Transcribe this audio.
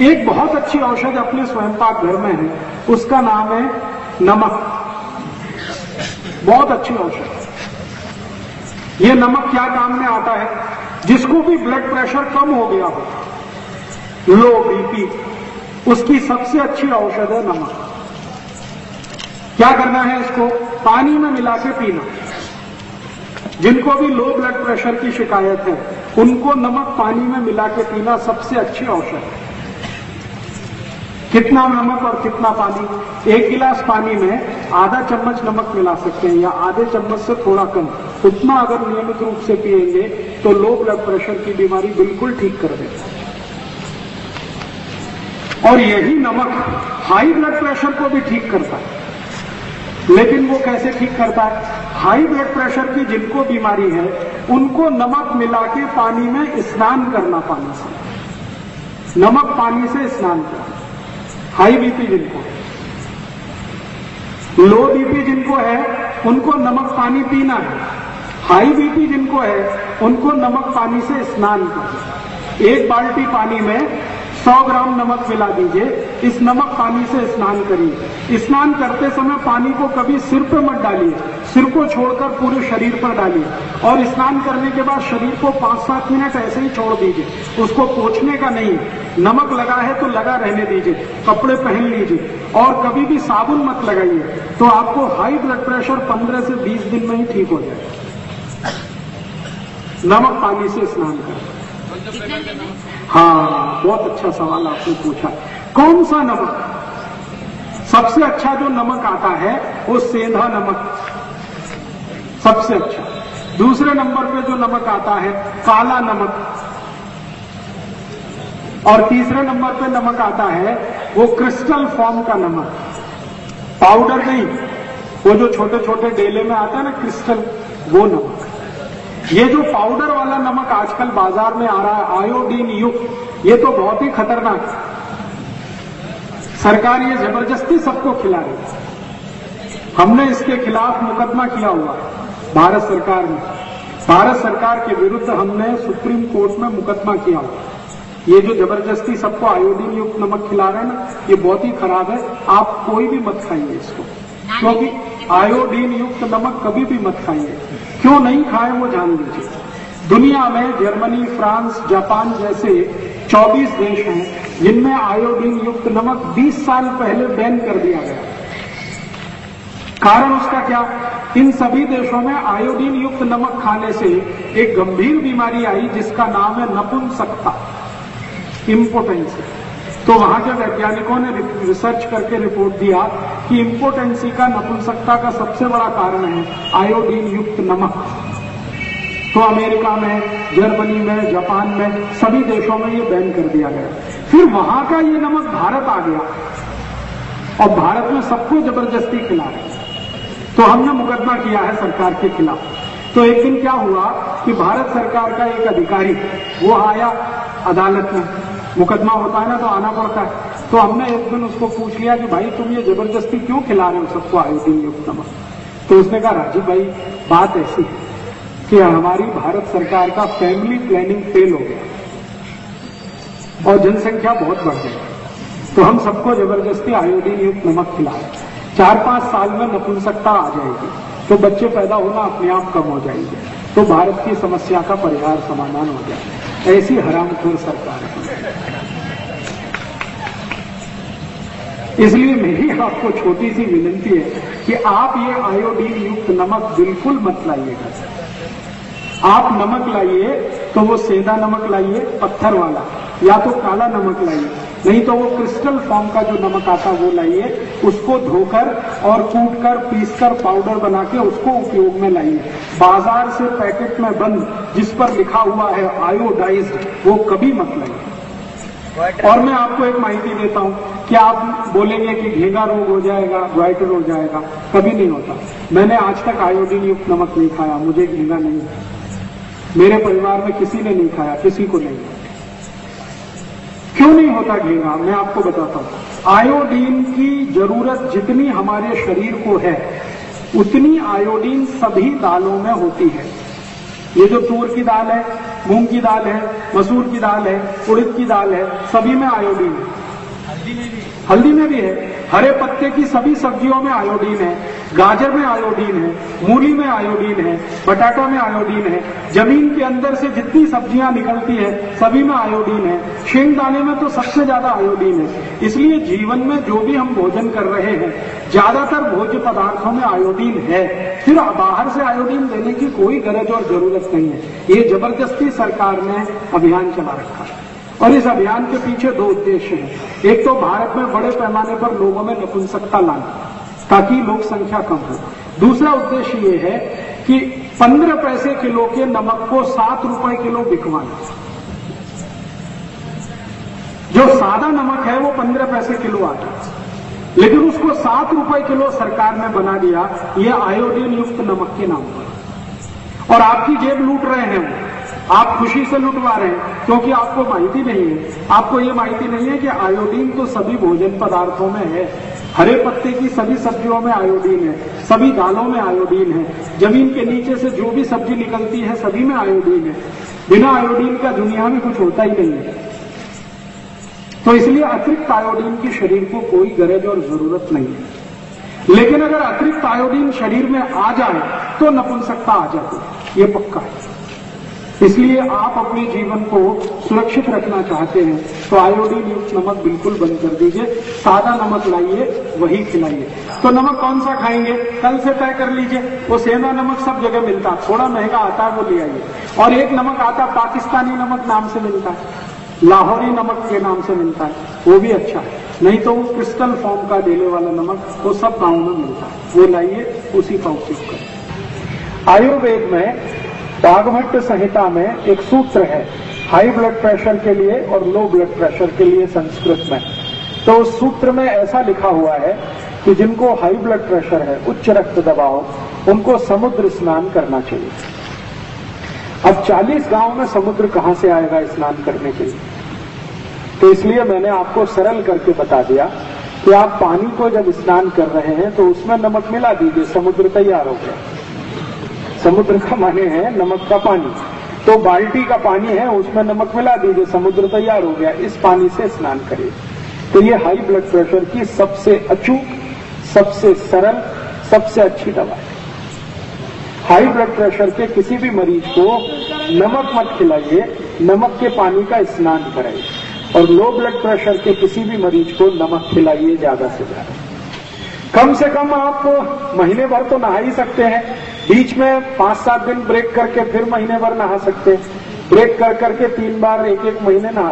एक बहुत अच्छी औषध अपने स्वयंपाक घर में है। उसका नाम है नमक। बहुत अच्छी औषध। ये नमक क्या काम में आता है? जिसको भी ब्लड प्रेशर कम हो गया हो लो बीपी उसकी सबसे अच्छी औषध है नमक। क्या करना है इसको? पानी में मिला के पीना। जिनको भी लो ब्लड प्रेशर की शिकायत है, उनको नमक पानी में मिला के पीना सबसे अच्छी औषध है। कितना नमक और कितना पानी? एक गिलास पानी में आधा चम्मच नमक मिला सकते हैं या आधे चम्मच से थोड़ा कम। उतना अगर नियमित रूप से पिएँगे तो लो ब्लड प्रेशर की बीमारी बिल्कुल ठीक कर देता है और यही नमक हाई ब्लड प्रेशर को भी ठीक करता है। लेकिन वो कैसे ठीक करता है? हाई ब्लड प्रेशर की जिनको बीमारी है, उनको नमक मिला के पानी में स्नान करना पानी से। नमक पानी से स्नान करना। हाई बीपी जिनको है। लो बीपी जिनको है, उनको नमक पानी पीना है। हाई बीपी जिनको है, उनको नमक पानी से स्नान करना एक बाल्टी पानी में 100 ग्राम नमक मिला दीजिए। इस नमक पानी से स्नान करिए। स्नान करते समय पानी को कभी सिर पर मत डालिए। सिर को छोड़कर पूरे शरीर पर डालिए। और स्नान करने के बाद शरीर को पाँच सात मिनट ऐसे ही छोड़ दीजिए। उसको पोछने का नहीं। नमक लगा है तो लगा रहने दीजिए। कपड़े पहन लीजिए। और कभी भी साबुन मत लगाइए। तो आपको हाई ब्लड प्रेशर 15 से 20 दिन में ही ठीक हो जाएगा। नमक पानी से स्नान करें हाँ बहुत अच्छा सवाल आपने पूछा। कौन सा नमक? सबसे अच्छा जो नमक आता है, वो सेंधा नमक। सबसे अच्छा। दूसरे नंबर पे जो नमक आता है, काला नमक। और तीसरे नंबर पे नमक आता है, वो क्रिस्टल फॉर्म का नमक। पाउडर नहीं, वो जो छोटे छोटे डेले में आता है ना क्रिस्टल वो नमक। ये जो पाउडर वाला नमक आजकल बाज़ार में आ रहा है आयोडीन युक्त, ये तो बहुत ही खतरनाक है। सरकार ये ज़बरदस्ती सबको खिला रही है। हमने इसके खिलाफ मुकदमा किया हुआ भारत सरकार ने। भारत सरकार के विरुद्ध हमने सुप्रीम कोर्ट में मुकदमा किया हुआ ये जो ज़बरदस्ती सबको आयोडीन युक्त नमक खिला रहे हैं ना, ये बहुत ही खराब है। आप कोई भी मत खाइए इसको। क्योंकि आयोडीन युक्त नमक कभी भी मत खाइए। क्यों नहीं खाए वो जान लीजिए। दुनिया में जर्मनी, फ्रांस, जापान जैसे 24 देश हैं, जिनमें आयोडीन युक्त नमक 20 साल पहले बैन कर दिया गया। कारण उसका क्या? इन सभी देशों में आयोडीन युक्त नमक खाने से एक गंभीर बीमारी आई, जिसका नाम है नपुंसकता इम्पोर्टेंस तो वहाँ के वैज्ञानिकों ने रिसर्च करके रिपोर्ट दिया कि इम्पोर्टेंसी का, नपुंसकता का सबसे बड़ा कारण है आयोडीन युक्त नमक। तो अमेरिका में, जर्मनी में, जापान में, सभी देशों में ये बैन कर दिया गया। फिर वहाँ का ये नमक भारत आ गया। और भारत में सबको ज़बरदस्ती खिला तो हमने मुकदमा किया है सरकार के खिलाफ। तो एक दिन क्या हुआ कि भारत सरकार का एक अधिकारी, वो आया अदालत में। मुकदमा होता है ना तो आना पड़ता है। तो हमने एक दिन उसको पूछ लिया कि भाई, तुम ये ज़बरदस्ती क्यों खिला रहे हो सबको आयोडीन युक्त नमक तो उसने कहा राजीव भाई, बात ऐसी है कि हमारी भारत सरकार का फैमिली प्लानिंग फेल हो गया और जनसंख्या बहुत बढ़ गई। तो हम सबको ज़बरदस्ती आयोडीन युक्त नमक खिलाए। चार पाँच साल में नपुंसकता आ जाएगी तो बच्चे पैदा होना अपने आप कम हो जाएँगे तो भारत की समस्या का परिहार समाधान हो जाए ऐसी हरामखोर सरकार है। इसलिए मेरी आपको छोटी सी विनंती है कि आप ये आयोडीन युक्त नमक बिल्कुल मत लाइएगा आप नमक लाइए तो वो सेधा नमक लाइए, पत्थर वाला, या तो काला नमक लाइए, नहीं तो वो क्रिस्टल फॉर्म का जो नमक आता वो लाइए, उसको धोकर और कूट कर पीस पाउडर बना के उसको उपयोग में लाइए। बाज़ार से पैकेट में बंद, जिस पर लिखा हुआ है आयोडाइज वो कभी मत लाइए। और मैं आपको एक माहिती देता हूँ कि आप बोलेंगे कि घेगा रोग हो जाएगा ग्वाइटर हो जाएगा कभी नहीं होता। मैंने आज तक आयोडीन युक्त नमक नहीं खाया मुझे घेगा नहीं मेरे परिवार में किसी ने नहीं खाया किसी को नहीं। क्यों नहीं होता घेगा? मैं आपको बताता हूँ। आयोडीन की ज़रूरत जितनी हमारे शरीर को है उतनी आयोडीन सभी दालों में होती है। ये जो तूर की दाल है मूंग की दाल है मसूर की दाल है उड़द की दाल है सभी में आयोडीन है। हल्दी में भी है। हरे पत्ते की सभी सब्जियों में आयोडीन है, गाजर में आयोडीन है, मूली में आयोडीन है, बटाटा में आयोडीन है, ज़मीन के अंदर से जितनी सब्ज़ियाँ निकलती है, सभी में आयोडीन है। शेंग दाने में तो सबसे ज़्यादा आयोडीन है। इसलिए जीवन में जो भी हम भोजन कर रहे हैं, ज़्यादातर भोज्य पदार्थों में आयोडीन है। फिर बाहर से आयोडीन देने की कोई गरज और ज़रूरत नहीं है। ये ज़बरदस्ती सरकार ने अभियान चला रखा है। और इस अभियान के पीछे दो उद्देश्य हैं। एक तो भारत में बड़े पैमाने पर लोगों में नपुंसकता लाना, ताकि लोक संख्या कम हो। दूसरा उद्देश्य ये है कि पंद्रह पैसे किलो के नमक को सात रुपए किलो बिकवाना। जो सादा नमक है, वो पंद्रह पैसे किलो आता है लेकिन उसको सात रुपए किलो सरकार ने बना दिया, ये आयोडीन युक्त नमक के नाम पर। और आपकी जेब लूट रहे हैं आप खुशी से लुटवा रहे हैं। क्योंकि आपको माहिती नहीं है। आपको ये माहिती नहीं है कि आयोडीन तो सभी भोजन पदार्थों में है। हरे पत्ते की सभी सब्जियों में आयोडीन है। सभी दालों में आयोडीन है। ज़मीन के नीचे से जो भी सब्ज़ी निकलती है, सभी में आयोडीन है। बिना आयोडीन का दुनिया में कुछ होता ही नहीं है। तो इसलिए अतिरिक्त आयोडीन की शरीर को कोई गरज और ज़रूरत नहीं है। लेकिन अगर अतिरिक्त आयोडीन शरीर में आ जाए तो नपुंसकता आ जाती है। ये पक्का है। इसलिए आप अपने जीवन को सुरक्षित रखना चाहते हैं तो आयोडीन युक्त नमक बिल्कुल बंद कर दीजिए, सादा नमक लाइए, वही खिलाइए। तो नमक कौन सा खाएँगे? कल से तय कर लीजिए, वो सेंधा नमक सब जगह मिलता है थोड़ा महँगा आता है वो ले आइए। और एक नमक आता, पाकिस्तानी नमक नाम से मिलता है लाहौरी नमक के नाम से मिलता है वो भी अच्छा। है नहीं तो वो क्रिस्टल फॉर्म का डेले वाला नमक, वो सब गाँव में मिलता है वो लाइए, उसी का उपयोग करें। आयुर्वेद में बागभट्ट संहिता में एक सूत्र है हाई ब्लड प्रेशर के लिए और लो ब्लड प्रेशर के लिए संस्कृत में। तो उस सूत्र में ऐसा लिखा हुआ है कि जिनको हाई ब्लड प्रेशर है, उच्च रक्त दबाव, उनको समुद्र स्नान करना चाहिए। अब 40 गाँव में समुद्र कहाँ से आएगा स्नान करने के लिए? तो इसलिए मैंने आपको सरल करके बता दिया कि आप पानी को जब स्नान कर रहे हैं तो उसमें नमक मिला दीजिए, समुद्र तैयार हो गया। समुद्र का माने है, नमक का पानी। तो बाल्टी का पानी है, उसमें नमक मिला दीजिए, समुद्र तैयार हो गया, इस पानी से स्नान करिए। तो ये हाई ब्लड प्रेशर की सबसे अचूक, सबसे सरल, सबसे अच्छी दवा है। हाई ब्लड प्रेशर के किसी भी मरीज़ को नमक मत खिलाइए, नमक के पानी का स्नान कराइए। और लो ब्लड प्रेशर के किसी भी मरीज़ को नमक खिलाइए ज़्यादा से ज़्यादा। कम से कम आप महीने भर तो नहा ही सकते हैं बीच में पाँच सात दिन ब्रेक करके फिर महीने भर नहा सकते हैं। ब्रेक कर करके तीन बार एक एक महीने नहा